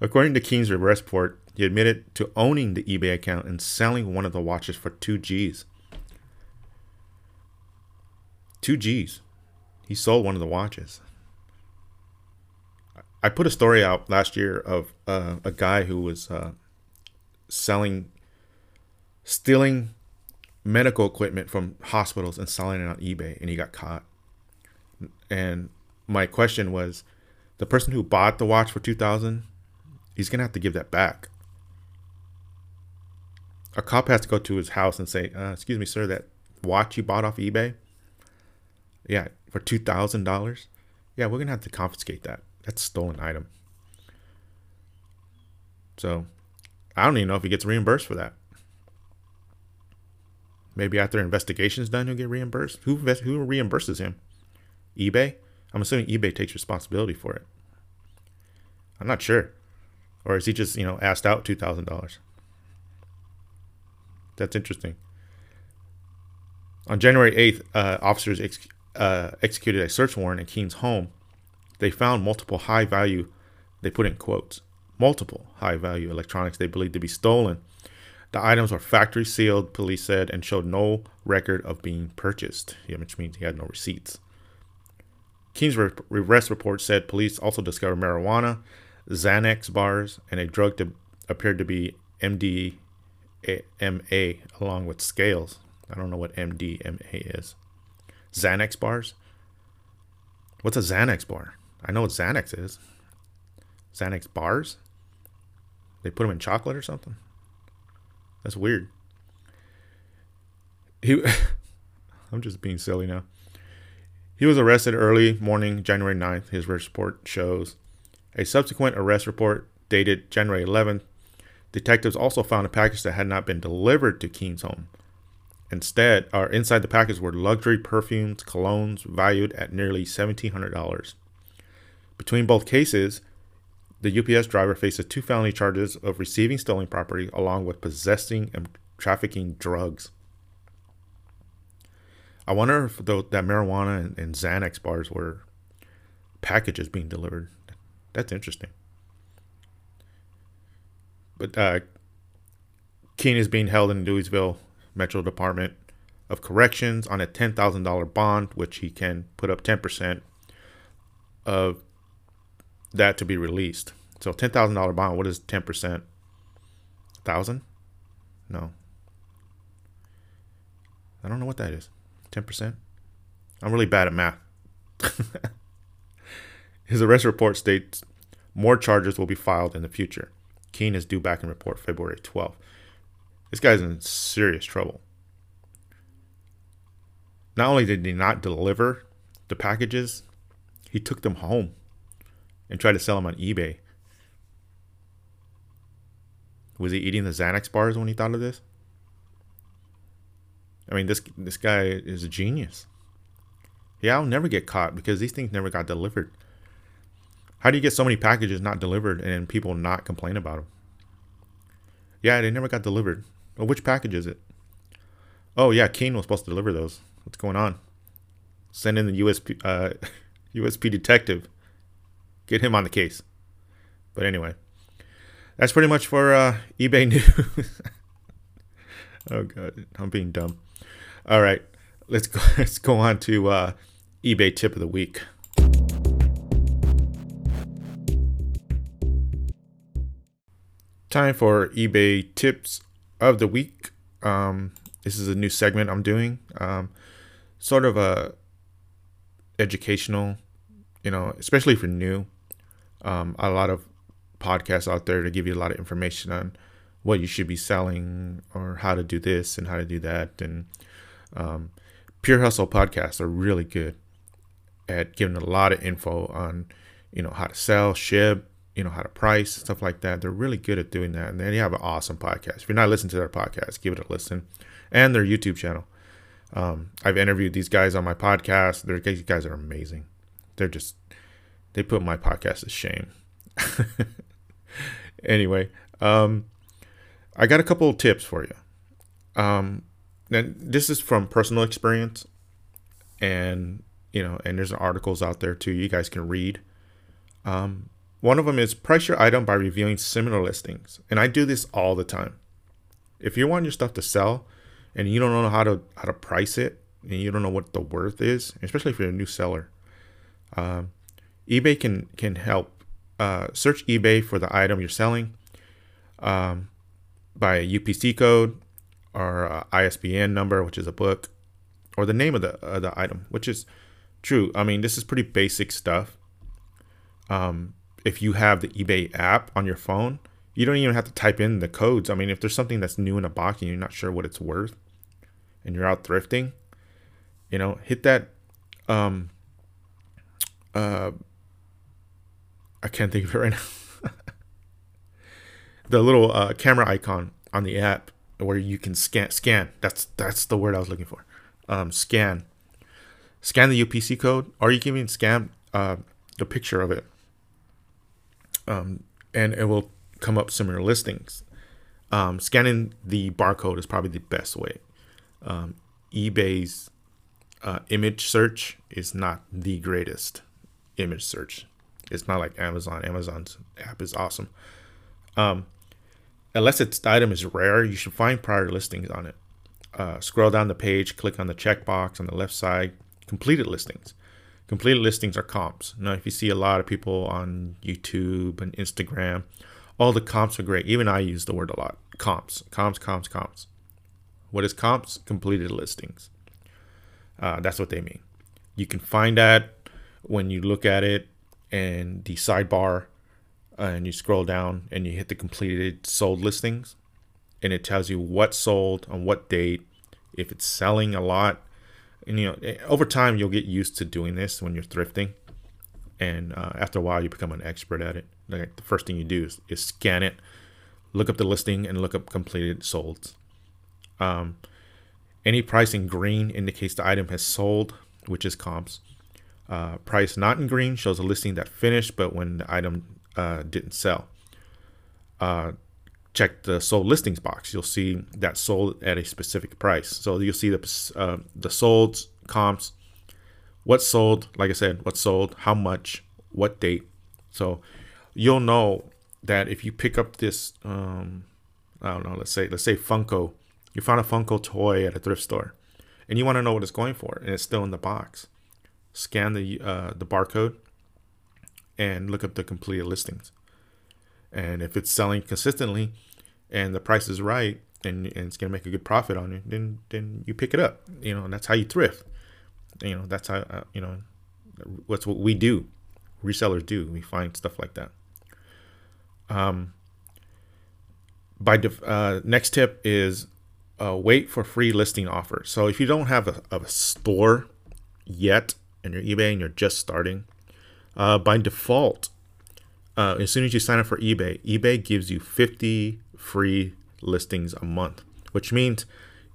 according to arrest report, he admitted to owning the eBay account and selling one of the watches for two G's. Two G's. He sold one of the watches. I put a story out last year of uh, a guy who was uh, selling, stealing medical equipment from hospitals and selling it on eBay, and he got caught. And my question was, the person who bought the watch for two thousand, he's gonna have to give that back. A cop has to go to his house and say, uh, "Excuse me, sir, that watch you bought off eBay, yeah, for two thousand dollars, yeah, we're gonna have to confiscate that." That's stolen item. So I don't even know if he gets reimbursed for that. Maybe after investigation's done, he'll get reimbursed. Who who reimburses him? eBay. I'm assuming eBay takes responsibility for it. I'm not sure, or is he just you know asked out two thousand dollars? That's interesting. On January 8th, uh, officers ex- uh, executed a search warrant at Keen's home they found multiple high value, they put in quotes, multiple high value electronics they believed to be stolen. The items were factory sealed, police said, and showed no record of being purchased, which means he had no receipts. King's arrest report said police also discovered marijuana, Xanax bars, and a drug that appeared to be MDMA along with scales. I don't know what MDMA is. Xanax bars? What's a Xanax bar? I know what Xanax is. Xanax bars? They put them in chocolate or something? That's weird. He I'm just being silly now. He was arrested early morning, January 9th. His report shows a subsequent arrest report dated January 11th. Detectives also found a package that had not been delivered to Keen's home. Instead, or inside the package were luxury perfumes, colognes valued at nearly $1,700. Between both cases, the UPS driver faces two felony charges of receiving stolen property along with possessing and trafficking drugs. I wonder if the, that marijuana and, and Xanax bars were packages being delivered. That's interesting. But uh, Keen is being held in Louisville Metro Department of Corrections on a $10,000 bond, which he can put up 10% of that to be released. So ten thousand dollar bond. What is ten percent? Thousand? No. I don't know what that is. Ten percent. I'm really bad at math. His arrest report states more charges will be filed in the future. Keen is due back in report February 12th. This guy's in serious trouble. Not only did he not deliver the packages, he took them home and tried to sell them on eBay. Was he eating the Xanax bars when he thought of this? I mean, this this guy is a genius. Yeah, I'll never get caught because these things never got delivered. How do you get so many packages not delivered and people not complain about them? Yeah, they never got delivered. Well, which package is it? Oh, yeah, Keen was supposed to deliver those. What's going on? Send in the USP uh, USP detective. Get him on the case. But anyway, that's pretty much for uh, eBay news. oh god, I'm being dumb. All right, let's go. Let's go on to uh, eBay tip of the week. Time for eBay tips of the week. Um, this is a new segment I'm doing. Um, sort of a educational, you know, especially for new. Um, a lot of podcasts out there to give you a lot of information on what you should be selling or how to do this and how to do that. And um, Pure Hustle podcasts are really good at giving a lot of info on, you know, how to sell, ship, you know, how to price, stuff like that. They're really good at doing that. And they have an awesome podcast. If you're not listening to their podcast, give it a listen. And their YouTube channel. Um, I've interviewed these guys on my podcast. They're, these guys are amazing. They're just, they put my podcast to shame. anyway, um, I got a couple of tips for you. Um, and this is from personal experience, and you know, and there's articles out there too. You guys can read. Um, one of them is price your item by reviewing similar listings, and I do this all the time. If you want your stuff to sell, and you don't know how to how to price it, and you don't know what the worth is, especially if you're a new seller, um, eBay can can help. Uh, search eBay for the item you're selling um, by a UPC code or ISBN number, which is a book, or the name of the uh, the item, which is true. I mean, this is pretty basic stuff. Um, if you have the eBay app on your phone, you don't even have to type in the codes. I mean, if there's something that's new in a box and you're not sure what it's worth, and you're out thrifting, you know, hit that. Um, uh, I can't think of it right now. the little uh, camera icon on the app where you can scan scan. That's that's the word I was looking for. Um, scan, scan the UPC code, or you can even scan uh, the picture of it, um, and it will come up similar listings. Um, scanning the barcode is probably the best way. Um, eBay's uh, image search is not the greatest image search. It's not like Amazon. Amazon's app is awesome. Um, unless its item is rare, you should find prior listings on it. Uh, scroll down the page, click on the checkbox on the left side, completed listings. Completed listings are comps. Now, if you see a lot of people on YouTube and Instagram, all the comps are great. Even I use the word a lot. Comps, comps, comps, comps. What is comps? Completed listings. Uh, that's what they mean. You can find that when you look at it and the sidebar uh, and you scroll down and you hit the completed sold listings and it tells you what sold on what date if it's selling a lot. And you know eh, over time you'll get used to doing this when you're thrifting and uh, after a while you become an expert at it. Like the first thing you do is, is scan it look up the listing and look up completed solds. Um, any price in green indicates the item has sold which is comps uh, price not in green shows a listing that finished, but when the item uh, didn't sell. Uh, check the sold listings box. You'll see that sold at a specific price. So you'll see the uh, the sold comps, what sold, like I said, what sold, how much, what date. So you'll know that if you pick up this, um, I don't know, let's say let's say Funko, you found a Funko toy at a thrift store, and you want to know what it's going for, and it's still in the box scan the uh, the barcode and look up the completed listings. And if it's selling consistently and the price is right and, and it's gonna make a good profit on it, then then you pick it up. You know, that's how you thrift. You know, that's how uh, you know what's what we do. Resellers do. We find stuff like that. Um. By def- uh, next tip is uh, wait for free listing offers. So if you don't have a, a store yet, and your eBay and you're just starting, uh, by default, uh, as soon as you sign up for eBay, eBay gives you 50 free listings a month, which means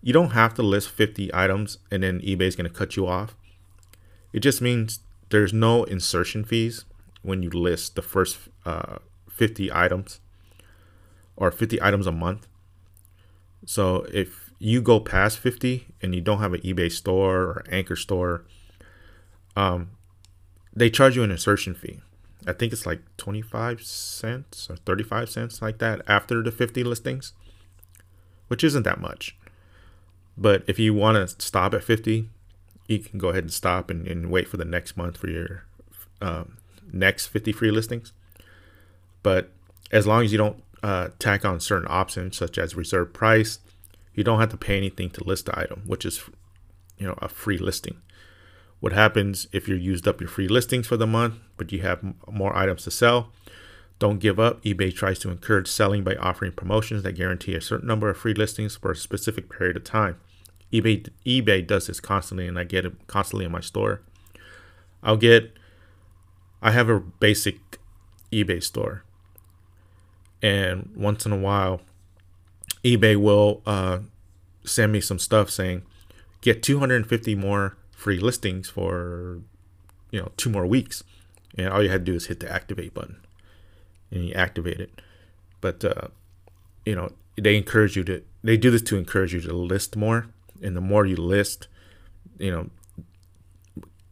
you don't have to list 50 items and then eBay is going to cut you off. It just means there's no insertion fees when you list the first uh, 50 items or 50 items a month. So if you go past 50 and you don't have an eBay store or Anchor store, um, they charge you an insertion fee. I think it's like 25 cents or 35 cents, like that, after the 50 listings, which isn't that much. But if you want to stop at 50, you can go ahead and stop and, and wait for the next month for your um, next 50 free listings. But as long as you don't uh, tack on certain options such as reserve price, you don't have to pay anything to list the item, which is you know a free listing. What happens if you're used up your free listings for the month, but you have more items to sell? Don't give up. eBay tries to encourage selling by offering promotions that guarantee a certain number of free listings for a specific period of time. eBay eBay does this constantly, and I get it constantly in my store. I'll get. I have a basic eBay store, and once in a while, eBay will uh, send me some stuff saying, "Get 250 more free listings for, you know, two more weeks," and all you had to do is hit the activate button, and you activate it. But uh, you know, they encourage you to. They do this to encourage you to list more, and the more you list, you know,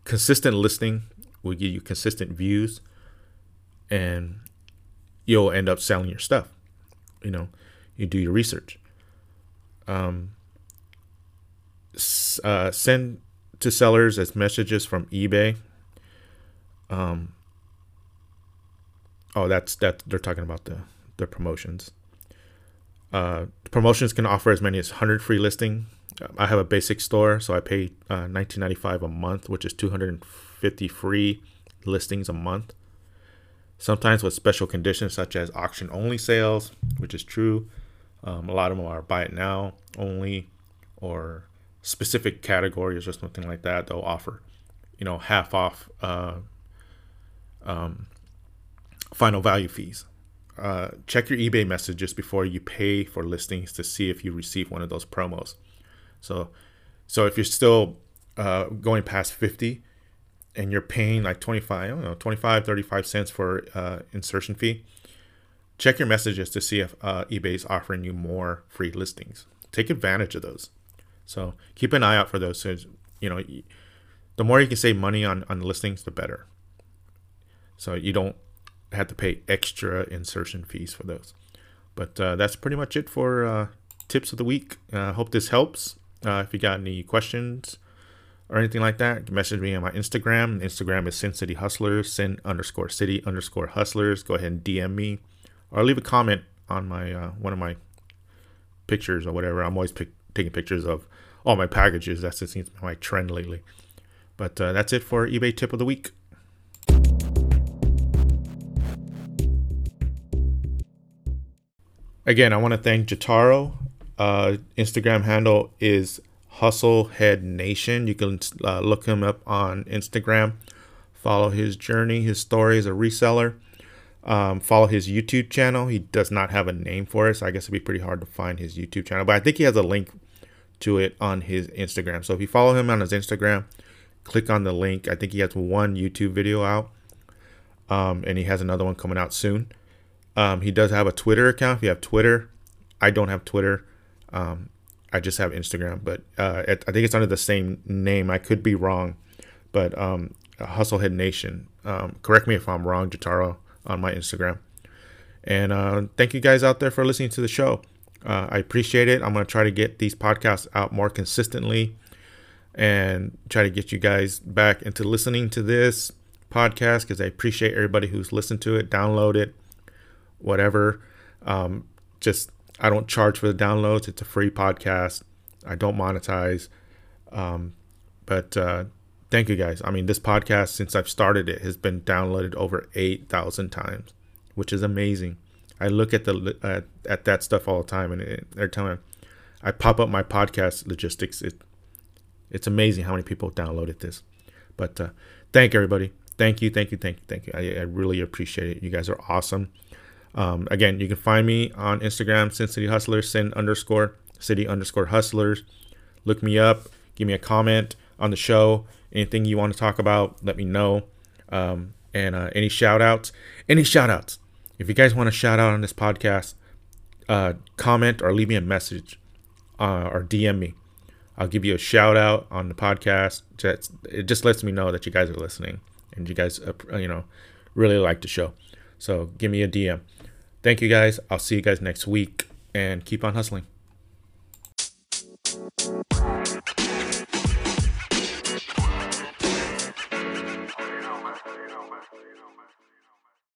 consistent listing will give you consistent views, and you'll end up selling your stuff. You know, you do your research. Um, uh, send to sellers as messages from eBay. Um, oh, that's that they're talking about the the promotions. Uh, promotions can offer as many as 100 free listing. I have a basic store, so I pay uh, 19.95 a month, which is 250 free listings a month sometimes with special conditions such as auction only sales, which is true. Um, a lot of them are buy it now only or specific categories or something like that. They'll offer, you know, half off uh, um, final value fees. Uh, check your eBay messages before you pay for listings to see if you receive one of those promos. So, so if you're still uh, going past 50, and you're paying like 25, I don't know, 25, 35 cents for uh, insertion fee, check your messages to see if uh, eBay is offering you more free listings. Take advantage of those. So keep an eye out for those. So, you know, the more you can save money on, on the listings, the better. So you don't have to pay extra insertion fees for those. But uh, that's pretty much it for uh, tips of the week. I uh, hope this helps. Uh, if you got any questions, or anything like that, message me on my Instagram. Instagram is Sin City Hustlers, Sin underscore City underscore Hustlers. Go ahead and DM me, or leave a comment on my uh, one of my pictures or whatever. I'm always pick, taking pictures of all my packages. That's just seems my trend lately. But uh, that's it for eBay tip of the week. Again, I want to thank Jataro. Uh, Instagram handle is Hustlehead Nation. You can uh, look him up on Instagram. Follow his journey, his story as a reseller. Um, follow his YouTube channel. He does not have a name for it, so I guess it'd be pretty hard to find his YouTube channel. But I think he has a link to it on his Instagram. So if you follow him on his Instagram, click on the link. I think he has one YouTube video out, um, and he has another one coming out soon. Um, he does have a Twitter account. If you have Twitter, I don't have Twitter. Um, I just have Instagram, but uh, I think it's under the same name. I could be wrong, but um, Hustlehead Nation. Um, correct me if I'm wrong, Jataro, on my Instagram. And uh, thank you guys out there for listening to the show. Uh, I appreciate it. I'm going to try to get these podcasts out more consistently and try to get you guys back into listening to this podcast because I appreciate everybody who's listened to it, download it, whatever. Um, just I don't charge for the downloads. It's a free podcast. I don't monetize. Um, but uh, thank you guys. I mean, this podcast, since I've started it, has been downloaded over 8,000 times, which is amazing. I look at the uh, at that stuff all the time, and it, every time I, I pop up my podcast logistics, it it's amazing how many people downloaded this. But uh, thank you everybody. Thank you, thank you, thank you, thank you. I, I really appreciate it. You guys are awesome. Um, again, you can find me on Instagram, Sin City Hustlers, Sin underscore City underscore Hustlers. Look me up. Give me a comment on the show. Anything you want to talk about, let me know. Um, and uh, any shout outs, any shout outs. If you guys want to shout out on this podcast, uh, comment or leave me a message uh, or DM me I'll give you a shout out on the podcast. It just lets me know that you guys are listening and you guys, uh, you know, really like the show. So give me a DM. Thank you guys. I'll see you guys next week and keep on hustling.